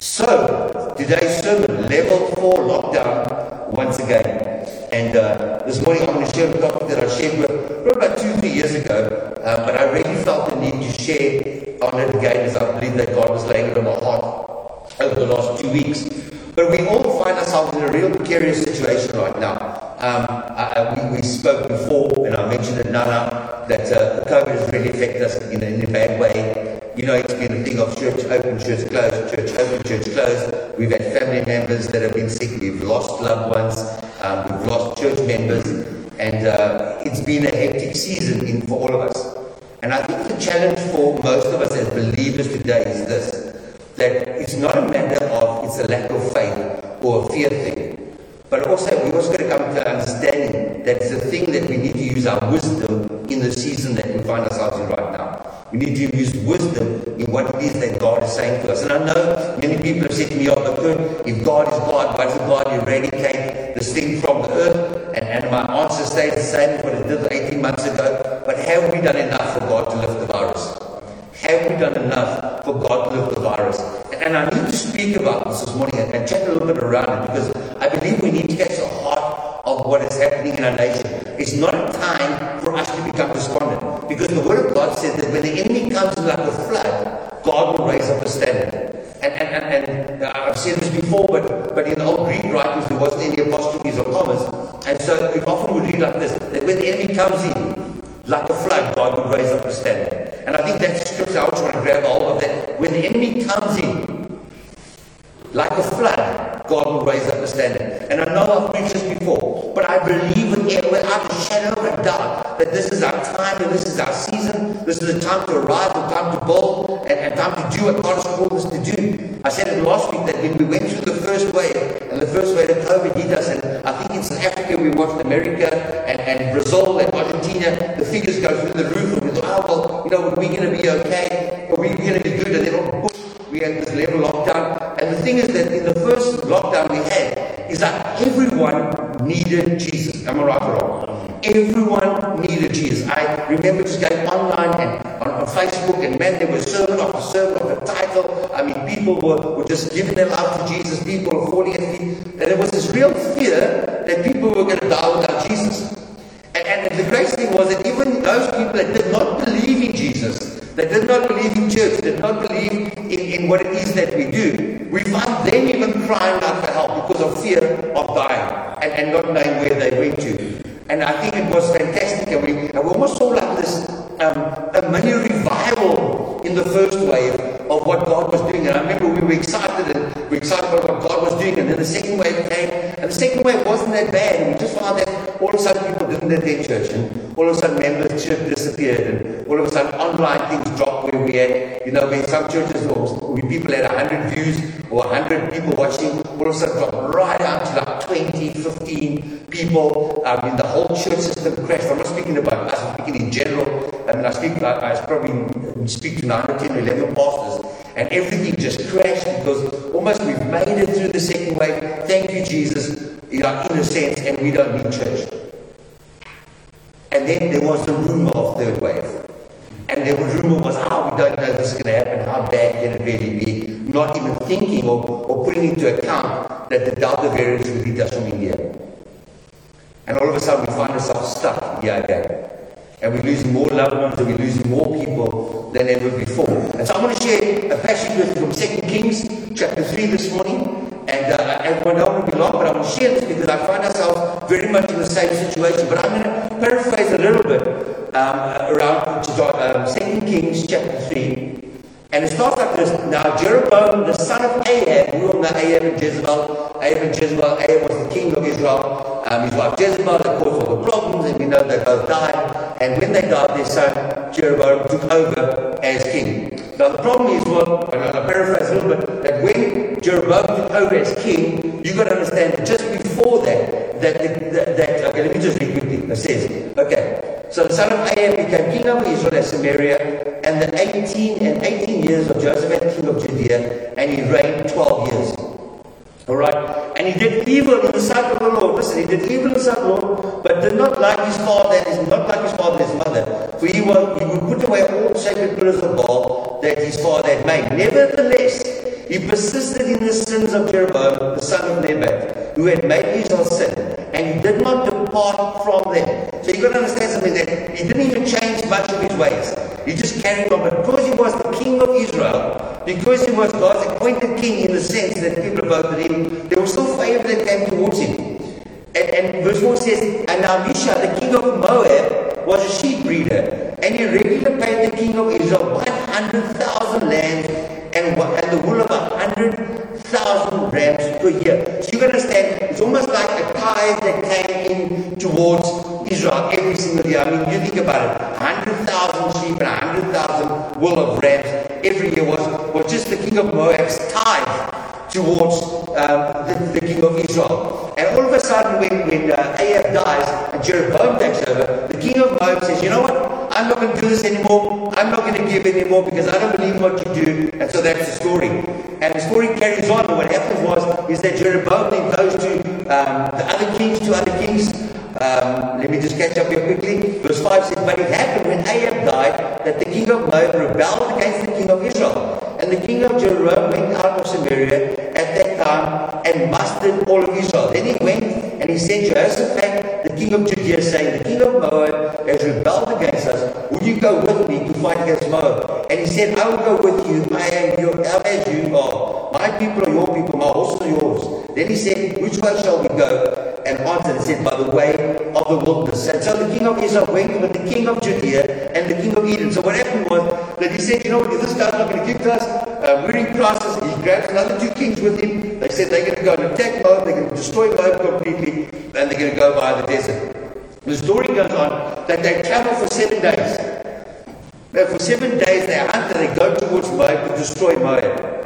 So, today's sermon, level four lockdown, once again. And uh, this morning I'm going to share a topic that I shared with probably about two, three years ago, um, but I really felt the need to share on it again as I believe that God was laying it on my heart over the last two weeks. But we all find ourselves in a real precarious situation right now. Um, I, we, we, spoke and I mentioned it now, that uh, COVID has really affected us in, in a bad way. You know, it's been a thing of church open, church closed, church open, church closed. We've had family members that have been sick. We've lost loved ones. Um, we've lost church members. And uh, it's been a hectic season in, for all of us. And I think the challenge for most of us as believers today is this that it's not a matter of it's a lack of faith or a fear thing. But also, we also got to come to understanding that it's a thing that we need to use our wisdom in the season that we find ourselves in right now. We need to use wisdom in what it is that God is saying to us. And I know many people have said to me, oh, but if God is God, why does God eradicate this thing from the earth? And, and my answer stays the same as what it did 18 months ago. But have we done enough for God to lift the virus? Have we done enough for God to lift the virus? And, and I need to speak about this this morning and, and chat a little bit around it because I believe we need to get to the heart of what is happening in our nation. It's not time for us to become despondent. Because the Word of God says that when the enemy comes like a flood, God will raise up a standard. And, and, and, and uh, I've said this before, but, but in the old Greek writings there wasn't any apostrophes or commas. And so it often would read like this, that when the enemy comes in, like a flood, God will raise up a standard. And I think that's scripture, I want to grab hold of that. When the enemy comes in, like a flood, God will raise up a standard. And I know I've preached this before, but I believe without a shadow of a doubt that this is our time and this is our season. This is the time to arise, the time to build, and, and time to do what God has called us to do. I said it last week that when we went through the first wave, and the first wave of COVID hit us, and I think in South Africa we watched America and, and Brazil and Argentina, the figures go through the roof, and we thought, oh, well, you know, we're going to be okay, are we going to be good, and then all we had this level lockdown. And the thing is that in the first lockdown we had, is that everyone needed Jesus. Am I right or wrong? Everyone needed Jesus. I remember just going online and on, Facebook, and man, there was sermon after sermon the title. I mean, people were, were just giving their life to Jesus. People were falling at feet. And there was this real fear that people were going to die without Jesus. And, and the great thing was that even those people that did not believe in Jesus, that did not believe in church, did not believe in, in what it is that we do, we find them even crying out for help because of fear of dying and, and not knowing where they went to. And I think it was fantastic. And we, and we almost saw like this um, a mini revival in the first wave of what God was doing. And I remember we were excited and we were excited about what God was doing. And then the second wave came. And the second wave wasn't that bad. We just found that all of a sudden people didn't attend church. And all of a sudden membership disappeared. And all of a sudden online things dropped where we had, you know, when some churches where people had 100 views or 100 people watching, all of a sudden dropped right down to like 20, 15 people. I mean, the whole church system crashed. I'm not speaking about us, I'm speaking in general. I mean, I speak, I, I probably speak to 9 10 11 pastors, and everything just crashed because almost we've made it through the second wave. Thank you, Jesus, you know, in a sense, and we don't need church. And then there was the rumor of third wave. And the rumor was, oh, we don't know this is going to happen, how bad can it really be? Not even thinking or, or putting into account that the Delta variant will be just from India. And all of a sudden we find ourselves stuck here again. And we're losing more loved ones and we're losing more people than ever before. And so I'm going to share a passage with you from 2 Kings chapter 3 this morning. And uh, I won't hold it long, but going to share this because I find ourselves very much in the same situation. But I'm going to paraphrase a little bit um, around um, 2 Kings chapter 3. And it starts like this. Now Jeroboam, the son of Ahab, we all know Ahab and Jezebel. Ahab and Jezebel. Ahab was the king of Israel. Um, his wife Jezebel that caused all the problems, and we know they both died. And when they died, their son Jeroboam took over as king. Now the problem is, well, I'm going to paraphrase a little bit, that when Jeroboam over as king, you've got to understand that just before that, that, that, that okay, let me just read quickly. It says, okay, so the son of Ahab became king over Israel and Samaria, and the 18 and 18 years of Joseph king of Judea, and he reigned 12 years. Alright? And he did evil in the sight of the Lord. Listen, he did evil in the sight of the Lord, but did not like his father and not like his father and his mother. For he, was, he would put away all sacred pillars of Baal that his father had made. Nevertheless, He persisted in the sins of Jeroboam, the son of Nebat, who had made Israel sin, and he did not depart from them. So you've got to understand something that he didn't even change much of his ways. He just carried on. Because he was the king of Israel, because he was God's appointed king in the sense that people voted him, there was still favor that came towards him. And, and verse 4 says, And now Mesha, the king of Moab, was a sheep breeder, and he regularly paid the king of Israel 100,000 lambs and, and the wool of a hundred thousand rams per year. So you understand, it's almost like a tithe that came in towards Israel every single year. I mean, you think about it, 100,000 sheep and 100,000 wool of rams every year was, was just the king of Moab's tithe towards um, the, the, king of Israel. And all of a sudden, when, when uh, Ahab dies and Jeroboam takes over, the king of Moab says, You know what? I'm not going to do this anymore. I'm not going to give anymore because I don't believe what you do. And so that's the story. And the story carries on. What happens was is that Jeroboam then goes to um, the other kings, to other kings. Um, let me just catch up here quickly. Verse 5 says, But it happened when Ahab died that the king of Moab rebelled against the king of Israel. And the king of Jeroboam went out of Samaria at that time and mustered all of Israel. Then he went and he sent Jehoshaphat, king of Judea, saying, The king of Moab has rebelled against us. Will you go with me to fight against Moab? And he said, I will go with you. I am your, as you are. My people are your people, my horses are yours. Then he said, Which way shall we go? And answered and said, By the way of the wilderness. And so the king of Israel went with the king of Judea and the king of Edom. So what happened was that he said, You know what, if this guy's not going to give us, uh, we're in crisis. He grabs another two kings with him. They said they're going to go and attack Moab, they're going to destroy Moab completely, and they're going to go by the desert. The story goes on that they travel for seven days. Now, for seven days they hunt and they go towards Moab to destroy Moab.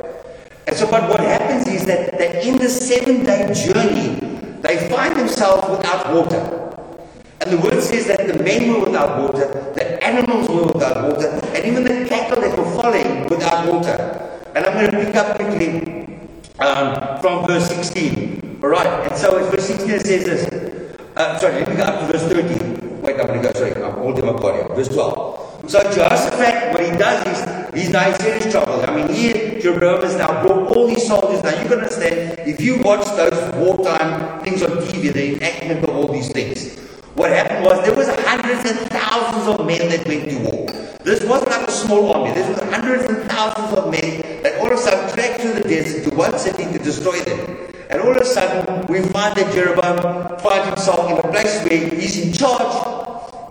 And so, but what happens is that, that in the seven day journey, they find themselves without water. And the word says that the men were without water, the animals were without water, and even the cattle that were following without water. And I'm going to pick up quickly um, from verse 16. All right, and so verse 16 it says this. Uh, sorry, let me go up to verse 13. Wait, I'm going to go, sorry, I'm holding my body. Verse 12. So Jehoshaphat, what he does is, he's now in serious trouble. I mean, here, Jeroboam has now brought all these soldiers. Now, you can understand, if you watch those wartime things on TV, the enactment of all these things, what happened was there was hundreds and thousands of men that went to war. This wasn't like a small army. This was hundreds and thousands of men that all of a sudden trekked through the desert to one city to destroy them. And all of a sudden, we find that Jeroboam finds himself in a place where he's in charge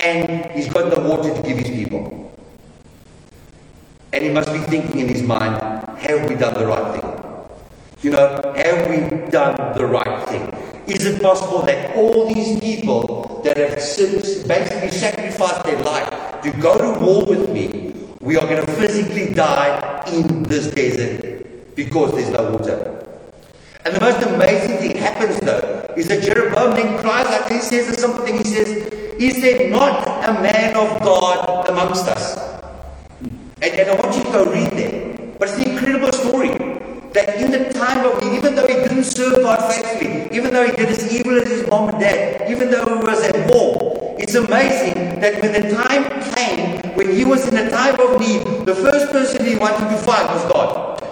and he's got the water to give his people. And he must be thinking in his mind, have we done the right thing? You know, have we done the right thing? Is it possible that all these people that have basically sacrificed their life to go to war with me, we are going to physically die in this desert because there's no water? And the most amazing thing happens though is that Jeroboam then cries out, and he says something, he says, Is there not a man of God amongst us? And, and I want you to go read that. But it's an incredible story. That in the time of even though he didn't serve God faithfully, even though he did as evil as his mom and dad, even though he was at war, it's amazing that when the time came, when he was in a time of need, the first person he wanted to find was God.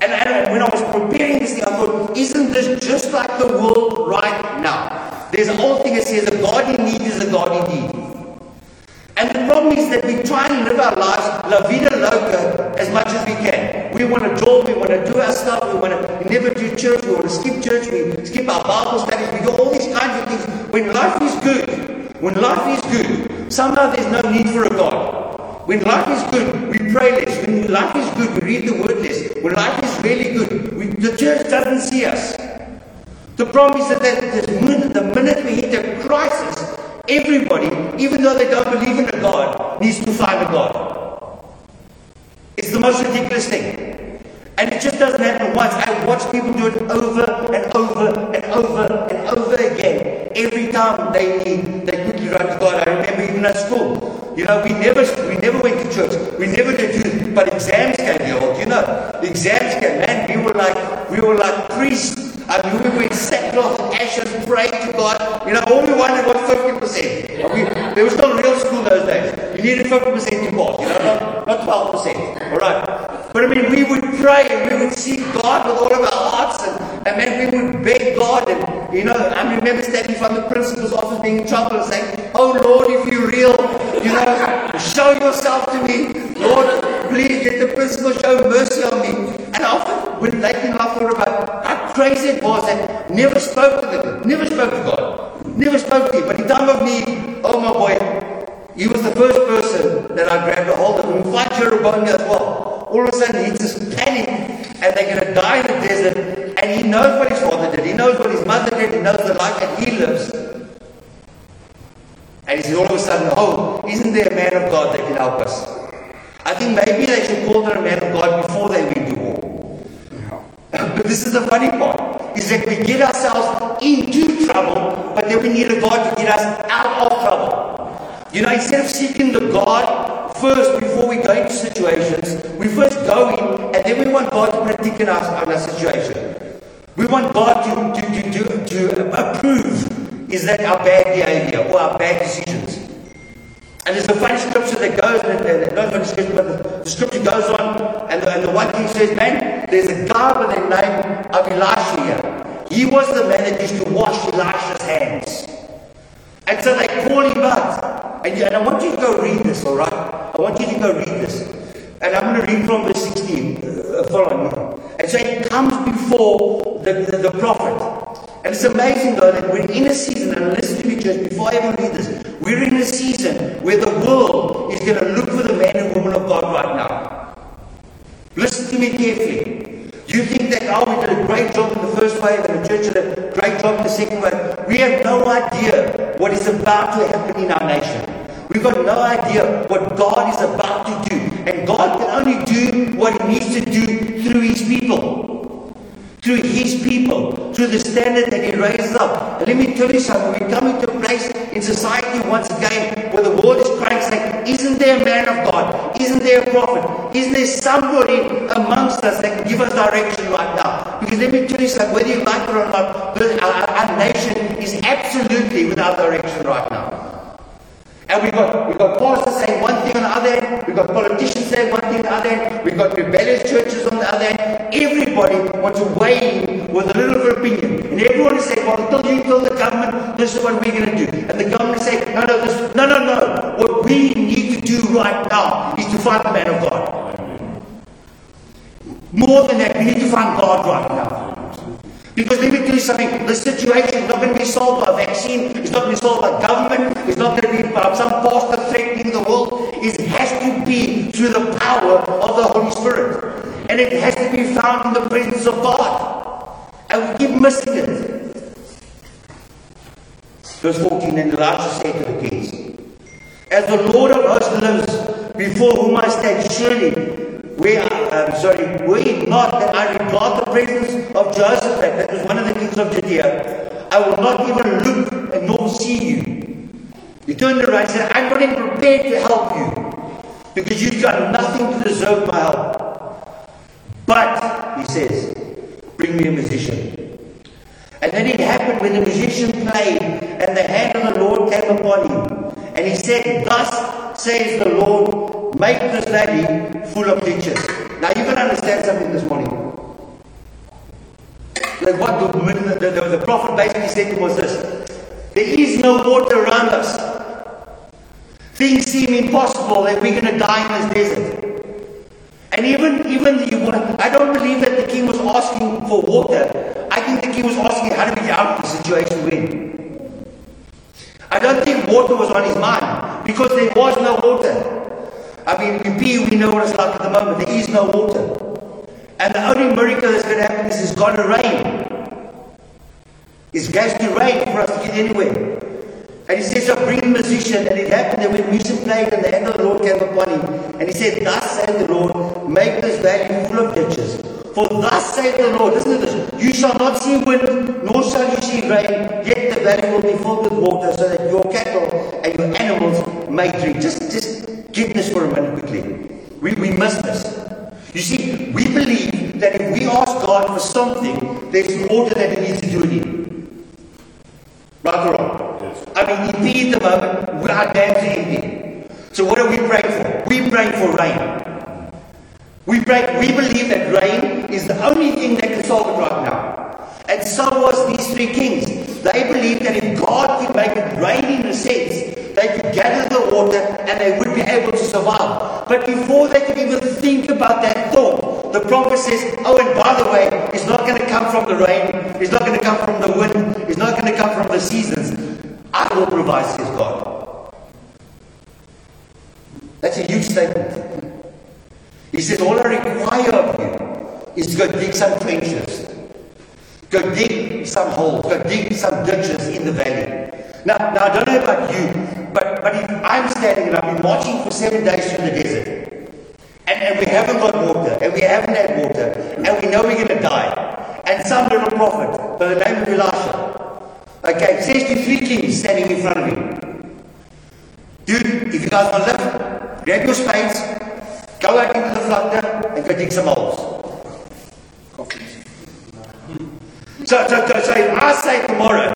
And, and when I was preparing this thing, I thought, isn't this just like the world right now? There's an old thing that says a God in need is a God indeed. And the problem is that we try and live our lives la vida loca as much as we can. We want to draw, we want to do our stuff, we want to never do church, we want to skip church, we skip our Bible studies, we do all these kinds of things. When life is good, when life is good, somehow there's no need for a God. When life is good, we pray less. When life is good, we read the word less. When life is really good, we, the church doesn't see us. The problem is that minute, the minute we hit a crisis, everybody, even though they don't believe in a God, needs to find a God. It's the most ridiculous thing. And it just doesn't happen once. I watch people do it over and over and over and over again. Every time they need, they quickly run to God. I remember even at school. You know, we never we never went to church. We never did youth, but exams came. You know, exams came. Man, we were like we were like priests. I were in sackcloth and ashes, praying to God. You know, all we wanted was fifty percent. There was no real school those days. You needed 50% to pass, you know, not, not 12%. All right. But I mean, we would pray and we would seek God with all of our hearts and, and then we would beg God. And, you know, I remember standing in front of the principal's office being in trouble and saying, Oh Lord, if you're real, you know, show yourself to me. Lord, please let the principal show mercy on me. And often, when late in life, thought about how crazy it was that never spoke to them, never spoke to God, never spoke to him. But in time of need, oh my boy, he was the first person that I grabbed a hold of. And fight Jeroboam as well. All of a sudden, he's just panic, and they're going to die in the desert. And he knows what his father did. He knows what his mother did. He knows the life that he lives. And he says all of a sudden, oh, isn't there a man of God that can help us? I think maybe they should call them a man of God before they win the war. but this is the funny part, is that we get ourselves into trouble, but then we need a God to get us out of trouble. You know, instead of seeking the God first before we go into situations, we first go in and then we want God to critique in us on our situation. We want God to, to, to, to, to approve is that our bad behavior or our bad decisions. And there's a funny scripture that goes, and, and not funny scripture, but the, scripture goes on, and the, and the one thing says, man, there's a guy by the name of Elisha here. He was the man that used to wash Elijah's hands. And so they call him out. And, and I want you to go read this, all right? I want you to go read this. And I'm going to read from verse 16. Uh, follow me. And so it comes before the, the, the, prophet. And it's amazing, though, that we're in a season, and listen to me, church, before I even read this, we're in a season where the world is going to look for the man and woman of God right now. Listen to me carefully. You think that, oh, we did a great job in the first wave and the church did a great job in the second wave. We have no idea what is about to happen in our nation. We've got no idea what God is about to do. And God can only do what He needs to do through His people through his people, through the standard that he raises up. And let me tell you something, we're coming to a place in society once again where the world is crying, saying, Isn't there a man of God? Isn't there a prophet? Isn't there somebody amongst us that can give us direction right now? Because let me tell you something, whether you like it or not, our, our nation is absolutely without direction right now. And we've got, we've got pastors saying one thing on the other end, we've got politicians saying one thing on the other end, we've got rebellious churches on the other end. Everybody wants to weigh in with a little of opinion. And everyone is saying, well, until you tell the government, this is what we're going to do. And the government is saying, no, no, this, no, no, no. What we need to do right now is to find the man of God. More than that, we need to find God right now. Because let me tell you something, the situation is not going to be solved by a vaccine, it's not going to be solved by government, it's not going to be by some pastor threatening the world. It has to be through the power of the Holy Spirit. And it has to be found in the presence of God. And we keep missing it. Verse 14, and Elisha said to the kings, As the Lord of hosts lives, before whom I stand, surely we are, I'm sorry, we not that I regard the presence of Joseph, that was one of the kings of Judea. I will not even look and nor see you. He turned around and said, I'm not even prepared to help you because you've done nothing to deserve my help. But, he says, bring me a musician. And then it happened when the musician played and the hand of the Lord came upon him. And he said, Thus says the Lord, Make this valley full of ditches. Now you can understand something this morning. Like what the, the, the, the prophet basically said to was this. There is no water around us. Things seem impossible that we're going to die in this desert. And even, even the, I don't believe that the king was asking for water. I think the king was asking how to get out of the situation we're in. I don't think water was on his mind because there was no water. I mean, in PE, we know what it's like at the moment. There is no water. And the only miracle that's going to happen is it's going to rain. It's going to rain for us to get anywhere. And he says, I bring a musician. And it happened that when music played and the hand of the Lord came upon him. And he said, Thus saith the Lord, make this valley full of ditches. For thus saith the Lord, listen to this, you shall not see wind, nor shall you see rain, yet the valley will be filled with water, so that your cattle and your animals may drink. Just, just Get this for a minute quickly. We, we must this. You see, we believe that if we ask God for something, there's water that He needs to do it in. Right or wrong? Yes. I mean, me at the moment, our dams are empty. So what are we praying for? We pray for rain. We pray, we believe that rain is the only thing that can solve it right now. And so was these three kings. They believed that if God could make it rain in a sense, they could gather the water and they would be able to survive. But before they could even think about that thought, the prophet says, Oh, and by the way, it's not going to come from the rain, it's not going to come from the wind, it's not going to come from the seasons. I will provide, says God. That's a huge statement. He says, All I require of you is to go dig some trenches, go dig some holes, go dig some ditches in the valley. Now, now I don't know about you, but, but if I'm standing and I've been marching for seven days through the desert, and, and we haven't got water, and we haven't had water, and we know we're going to die, and some little prophet by the name of Elisha, okay, says to three kings standing in front of him, dude, if you guys want to live, grab your spades, go out into the flood and go dig some holes. So, so, so, so if I say tomorrow,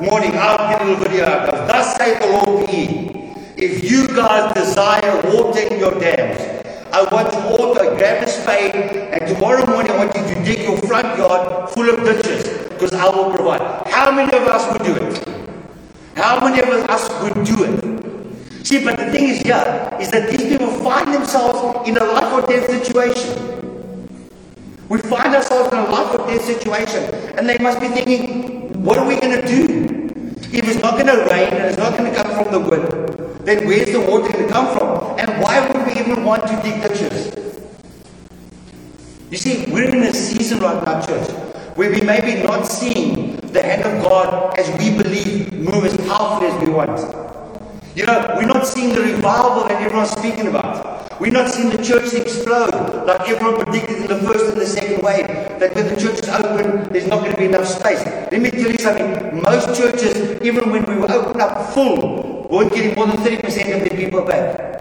morning, I'll get a little video out of Thus saith the Lord. If you guys desire watering your dams, I want you all to grab a spade and tomorrow morning I want you to dig your front yard full of ditches because I will provide. How many of us would do it? How many of us would do it? See, but the thing is here is that these people find themselves in a life or death situation. We find ourselves in a life or death situation, and they must be thinking, what are we going to do? If it's not going to rain and it's not going to come from the wind, then where's the water going to come from? And why would we even want to dig ditches? You see, we're in a season right now, church, where we may be not seeing the hand of God as we believe move as powerfully as we want. You know, we're not seeing the revival that everyone's speaking about. We're not seen the church explode like everyone predicted in the first and the second wave. That when the church is open, there's not going to be enough space. Let me tell you something. Most churches, even when we were opened up full, weren't getting more than 30% of their people back.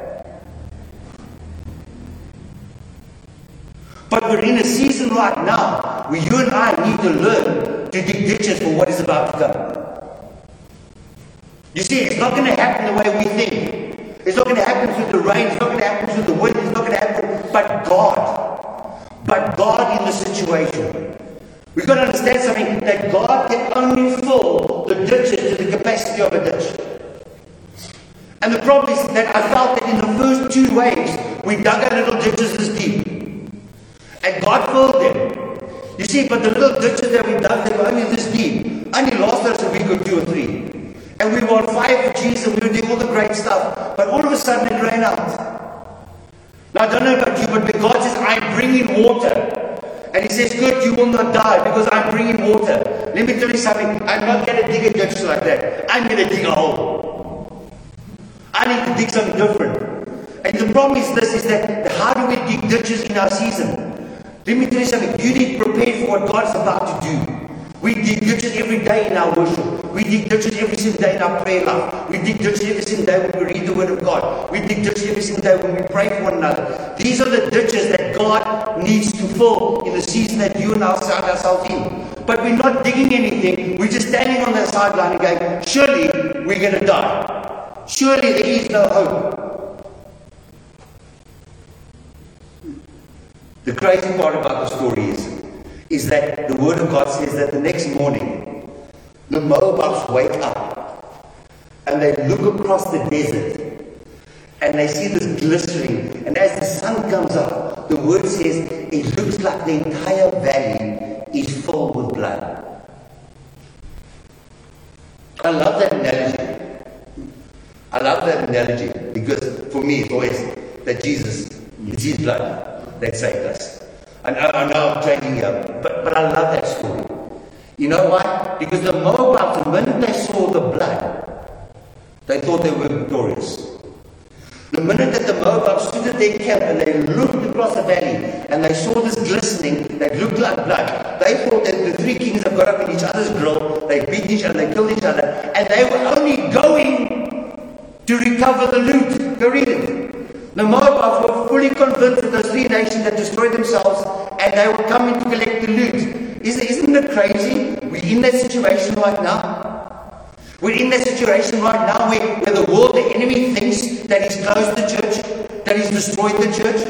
But we're in a season right now where you and I need to learn to dig ditches for what is about to come. You see, it's not going to happen the way we think. It's not going to happen through the rain. It's not going to happen through the wind. It's not going to happen. But God. But God in the situation. We've got to understand something that God can only fill the ditches to the capacity of a ditch. And the problem is that I felt that in the first two waves, we dug our little ditches this deep. And God filled them. You see, but the little ditches that we dug, they were only this deep. Only lasted us a week or two or three. And we were on fire for Jesus and we were doing all the great stuff. But all of a sudden it ran out. Now I don't know about you, but God says, I'm bringing water. And he says, Good, you will not die because I'm bringing water. Let me tell you something. I'm not going to dig a ditch like that. I'm going to dig a hole. I need to dig something different. And the problem is this, is that how do we dig ditches in our season? Let me tell you something. You need to prepare for what God's about to do. We dig ditches every day in our worship. We dig ditches every single day in our prayer life. We dig ditches every single day when we read the Word of God. We dig ditches every single day when we pray for one another. These are the ditches that God needs to fill in the season that you and I find ourselves in. But we're not digging anything. We're just standing on the sideline and going, surely we're going to die. Surely there is no hope. The crazy part about the story is is that the Word of God says that the next morning, the Moabites wake up and they look across the desert and they see this glistening. And as the sun comes up, the Word says it looks like the entire valley is filled with blood. I love that analogy. I love that analogy because for me it's always that Jesus, it's His blood that saved us. And I, know I'm changing here, but, but I love that story. You know why? Because the Moabites, the minute they saw the blood, they thought they were victorious. The minute that the Moabites stood at their camp and they looked across the valley and they saw this glistening that looked like blood, they thought that the three kings have got up in each other's grill, they beat each other, they killed each other, and they were only going to recover the loot. Go read it. The Moabites were fully convinced that those three nations had destroyed themselves and they were coming to collect the loot. Isn't, it crazy? We're in that situation right now. We're in that situation right now where, where the world, the enemy thinks that he's closed the church, that he's destroyed the church.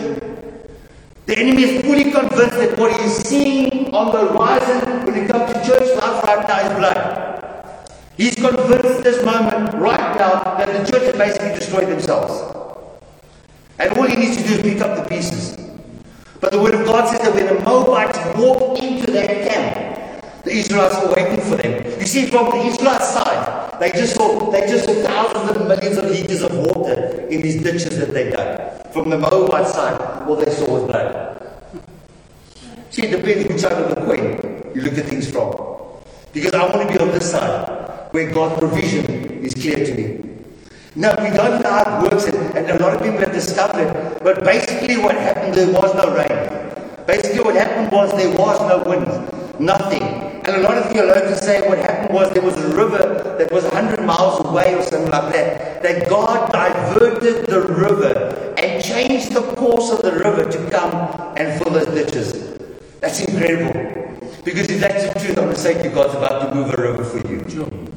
The enemy is fully convinced that what he is seeing on the horizon when it comes to church life right now is blood. He's convinced at this moment right now that the church has basically destroyed themselves. And all he needs to do is pick up the pieces. But the word of God says that when the Moabites walked into that camp, the Israelites were waiting for them. You see, from the Israelite side, they just saw they just saw thousands of millions of liters of water in these ditches that they dug. From the Moabite side, all they saw was blood. See, it depends which side of the coin you look at things from. Because I want to be on this side, where God's provision is clear to me. Now, we don't know how it works, and, a lot of people have discovered it, but basically what happened, there was no rain. Basically what happened was there was no wind, nothing. And a lot of theologians say what happened was there was a river that was 100 miles away or something like that, that God diverted the river and changed the course of the river to come and fill those ditches. That's incredible. Because if that's the truth, I'm going to say to God's about to move a river for you.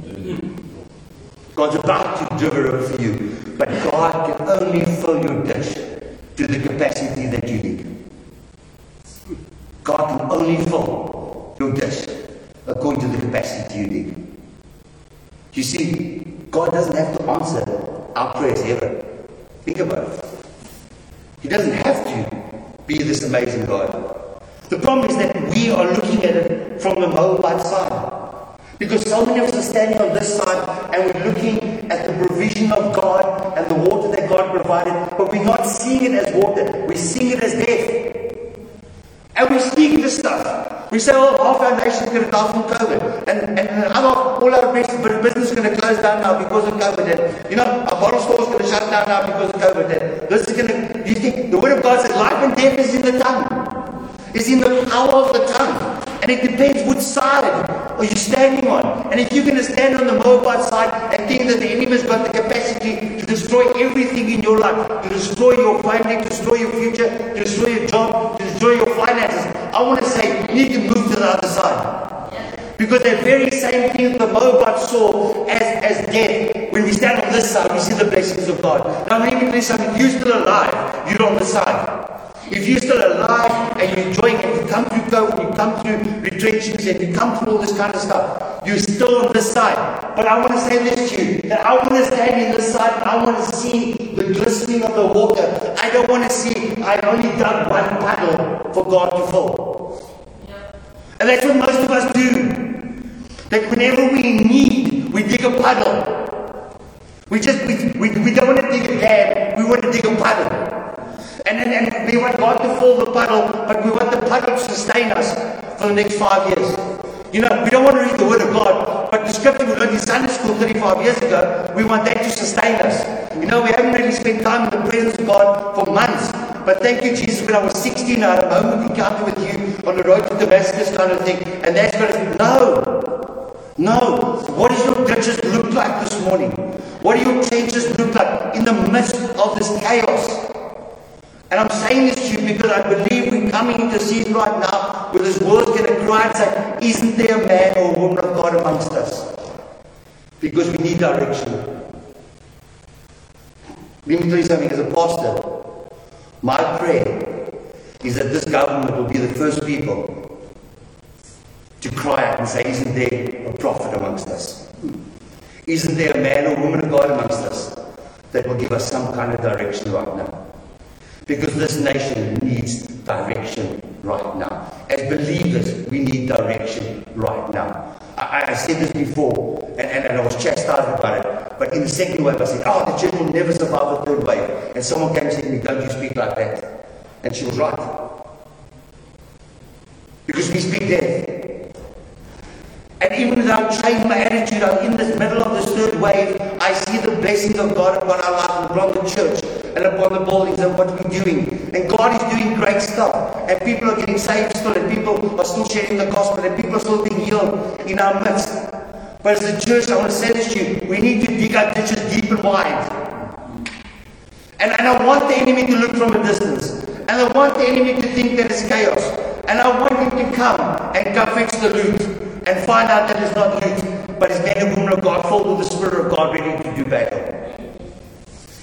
God's about to deliver it for you. But God can only fill your dish to the capacity that you need. God can only fill your dish according to the capacity you need. You see, God doesn't have to answer our prayers ever. Think about it. He doesn't have to be this amazing God. The problem is that we are looking at it from the Moabite side. Because so many of us are standing on this side and we're looking at the provision of God and the water that God provided, but we're not seeing it as water, we're seeing it as death. And we're speak this stuff. We say, oh, half our nation is going to die from COVID. And, and other, all our business is going to close down now because of COVID. And, you know, our bottle store is going to shut down now because of COVID. And this is going to, you think, the Word of God says life and death is in the tongue. It's in the power of the tongue. And it depends which side are you standing on. And if you're going to stand on the Moabite side and think that the enemy's got the capacity to destroy everything in your life, to destroy your family, to destroy your future, to destroy your job, to destroy your finances, I want to say you need to move to the other side. Because that very same thing the Moabites saw as, as death, when we stand on this side, we see the blessings of God. Now, tell you something. You're still alive. You're on the side. If you're still alive and you're enjoying it, you come through COVID, you come through retrenchments, and you come through all this kind of stuff, you're still on this side. But I want to say this to you that I want to stand in this side I want to see the glistening of the water. I don't want to see, I only dug one puddle for God to fill. And that's what most of us do. That whenever we need, we dig a puddle. We just, we, we, we don't want to dig a dam, we want to dig a puddle. And, and, and we want God to fill the puddle, but we want the puddle to sustain us for the next five years. You know, we don't want to read the Word of God, but the scripture we learned in Sunday school 35 years ago, we want that to sustain us. You know, we haven't really spent time in the presence of God for months. But thank you, Jesus, when I was 16, I had a moment encounter with you on the road to Damascus kind of thing. And that's going to no. No. What does your ditches look like this morning? What do your trenches look like in the midst of this chaos? And I'm saying this to you because I believe we're coming into a season right now where this world's going to cry and say, Isn't there a man or a woman of God amongst us? Because we need direction. Let me tell you something as a pastor. My prayer is that this government will be the first people to cry out and say, Isn't there a prophet amongst us? Isn't there a man or woman of God amongst us that will give us some kind of direction right now? Because this nation needs direction right now. As believers, we need direction right now. I, I said this before, and, and, and, I was chastised about it. But in the second wave, I said, Oh, the church will never survive the third wave. And someone came and said to me, Don't you speak like that. And she was right. Because we speak death. And even without changing my attitude, I'm in the middle of this third wave. I see the blessings of God upon our life and upon the church and buildings and what we're doing. And God is doing great stuff. And people are getting saved still, and people are still sharing the gospel, and people are still being healed in our midst. But as a church, I want to say this to you we need to dig our ditches deep and wide. And, and I want the enemy to look from a distance. And I want the enemy to think that it's chaos. And I want him to come and come fix the loot and find out that it's not loot, but it's men and women of God filled with the Spirit of God, ready to do battle.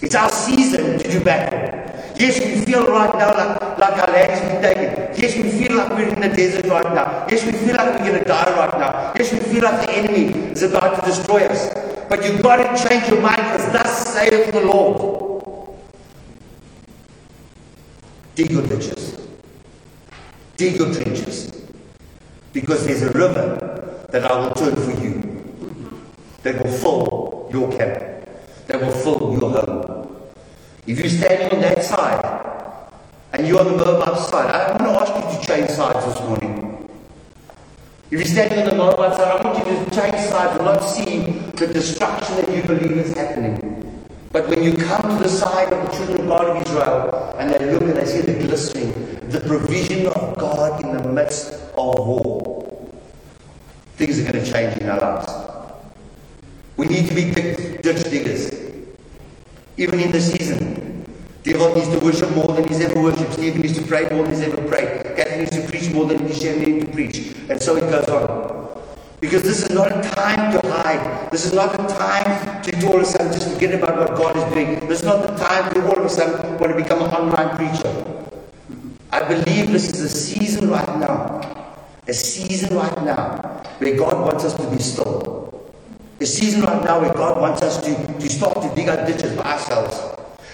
It's our season to do battle. Yes, we feel right now like, like our land's been taken. Yes, we feel like we're in the desert right now. Yes, we feel like we're going to die right now. Yes, we feel like the enemy is about to destroy us. But you've got to change your mind because thus saith the Lord. Dig your ditches. Dig your trenches. Because there's a river that I will turn for you that will fill your camp, that will fill your home. If you're standing on that side and you're on the Moabite side, I want to ask you to change sides this morning. If you're standing on the Moabite side, I want you to change sides and not see the destruction that you believe is happening. But when you come to the side of the children of God of Israel and they look and they see the glistening, the provision of God in the midst of war, things are going to change in our lives. We need to be ditch diggers. Even in the season, Devil needs to worship more than he's ever worshipped. Stephen needs to pray more than he's ever prayed. Catherine needs to preach more than he's ever needed to preach. And so it goes on. Because this is not a time to hide. This is not a time to all of a sudden just forget about what God is doing. This is not the time to all of a sudden want to become an online preacher. I believe this is a season right now. A season right now where God wants us to be still. A season right now where God wants us to, to start to dig our ditches by ourselves.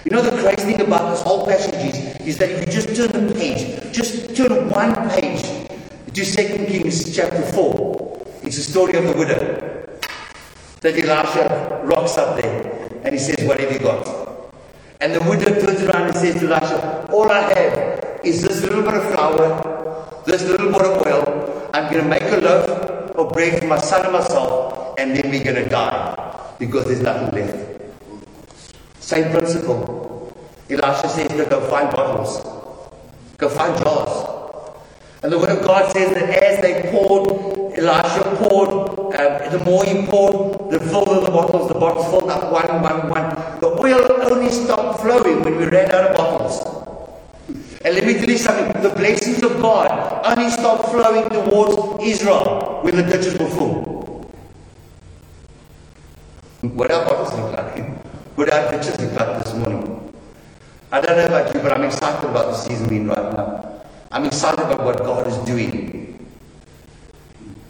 You know the crazy thing about this whole passage is, is that if you just turn the page, just turn one page to 2 Kings chapter 4, it's the story of the widow. That Elisha rocks up there and he says, What have you got? And the widow turns around and says to Elisha, All I have is this little bit of flour, this little bit of oil. I'm going to make a loaf of bread for my son and myself, and then we're going to die because there's nothing left. Same principle. Elisha says go find bottles, go find jars. And the word of God says that as they poured, Elisha poured, um, the more he poured, the fuller the bottles, the bottles filled up one, one, one. The oil only stopped flowing when we ran out of bottles. And let me tell you something, the blessings of God only stopped flowing towards Israel when the ditches were full. What our bottles look like, what our pictures look like this morning. I don't know about you, but I'm excited about the season we're in right now. I'm excited about what God is doing.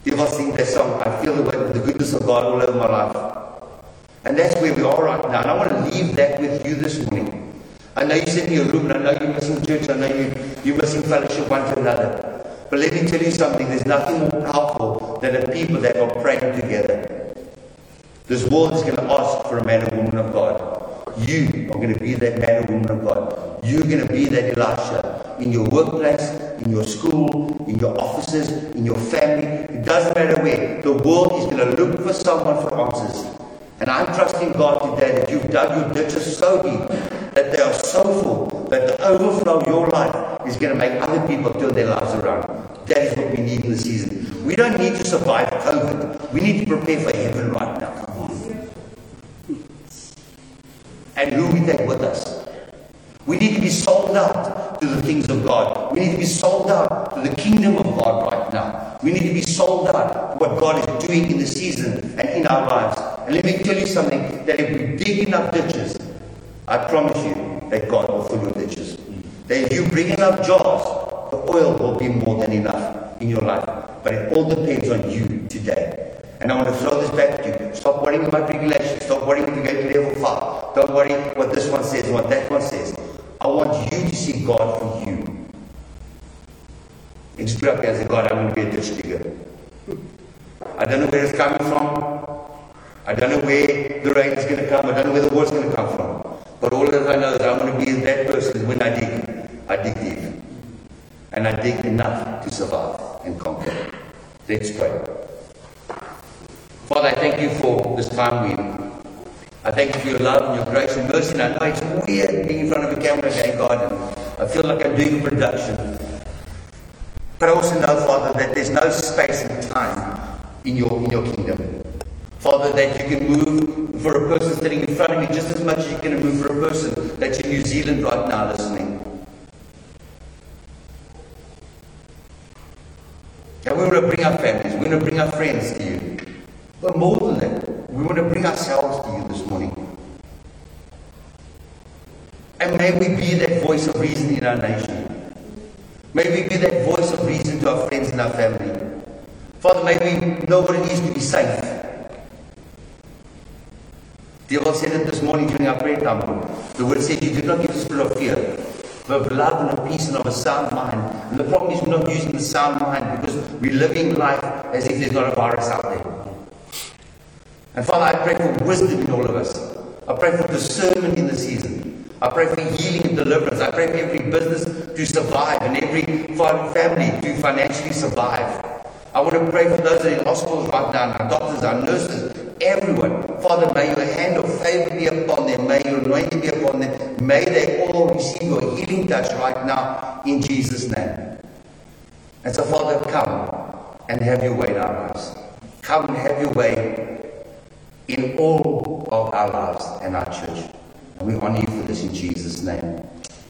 People sing that song, I feel the, way, the goodness of God all over my life. And that's where we are right now. And I want to leave that with you this morning. I know you sit in your room and I know you're missing church. I know you, you're missing fellowship one to another. But let me tell you something. There's nothing more powerful than the people that are praying together. This world is going to ask for a man or woman of God. You are going to be that man or woman of God. You're going to be that Elisha in your workplace, in your school, in your offices, in your family. It doesn't matter where. The world is going to look for someone for answers. And I'm trusting God today that you've dug your ditches so deep that they are so full that the overflow of your life is going to make other people turn their lives around. That is what we need in the season. We don't need to survive COVID. We need to prepare for heaven right now. and who we take with us. We need to be sold out to the things of God. We need to be sold out to the kingdom of God right now. We need to be sold out to what God is doing in the season and in our lives. And let me tell you something that if we dig enough ditches, I promise you that God will fill your ditches. That if you bring enough jobs, the oil will be more than enough in your life. But it all depends on you today. And I want to throw this back to you. Stop worrying about regulations. Stop worrying if you get to level 5. Don't worry what this one says, what that one says. I want you to see God for you. And put up there and say, God, I'm going to be a ditch digger. I don't know where it's coming from. I don't know where the rain is going to come. I don't know where the water's going to come from. But all that I know is I'm going to be that person when I dig. I dig deep. And I dig enough to survive and conquer. Let's pray. Father, I thank you for this time we I thank you for your love and your grace and mercy. And I know it's weird being in front of a camera again, God. I feel like I'm doing a production. But I also know, Father, that there's no space and time in your, in your kingdom. Father, that you can move for a person sitting in front of me just as much as you can move for a person that's in New Zealand right now listening. And we want to bring our families, we want to bring our friends to you. But more than that, we want to bring ourselves to you this morning. And may we be that voice of reason in our nation. May we be that voice of reason to our friends and our family. Father, may we know what it is to be safe. The Bible said it this morning during our prayer time. The word says you did not give a spirit of fear, but of love and of peace and of a sound mind. And the problem is we're not using the sound mind because we're living life as if there's not a virus out there. And Father, I pray for wisdom in all of us. I pray for discernment in the season. I pray for healing and deliverance. I pray for every business to survive and every family to financially survive. I want to pray for those that are in hospitals right now, our doctors, our nurses, everyone. Father, may your hand of favor be upon them. May your anointing be upon them. May they all receive your healing touch right now in Jesus' name. And so, Father, come and have your way in our lives. Come and have your way in all of our lives and our church. And we honor you for this in Jesus' name.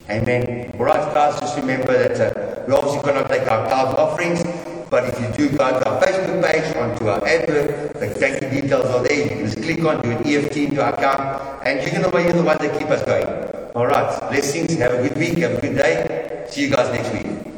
Amen. All right, guys, just remember that uh, we obviously cannot take our tithe offerings. But if you do go to our Facebook page, onto our advert, the bank details are there. You can just click on, do an EFT into our account, and you're going to be the one that keep us going. All right. Blessings. Have a good week. Have a good day. See you guys next week.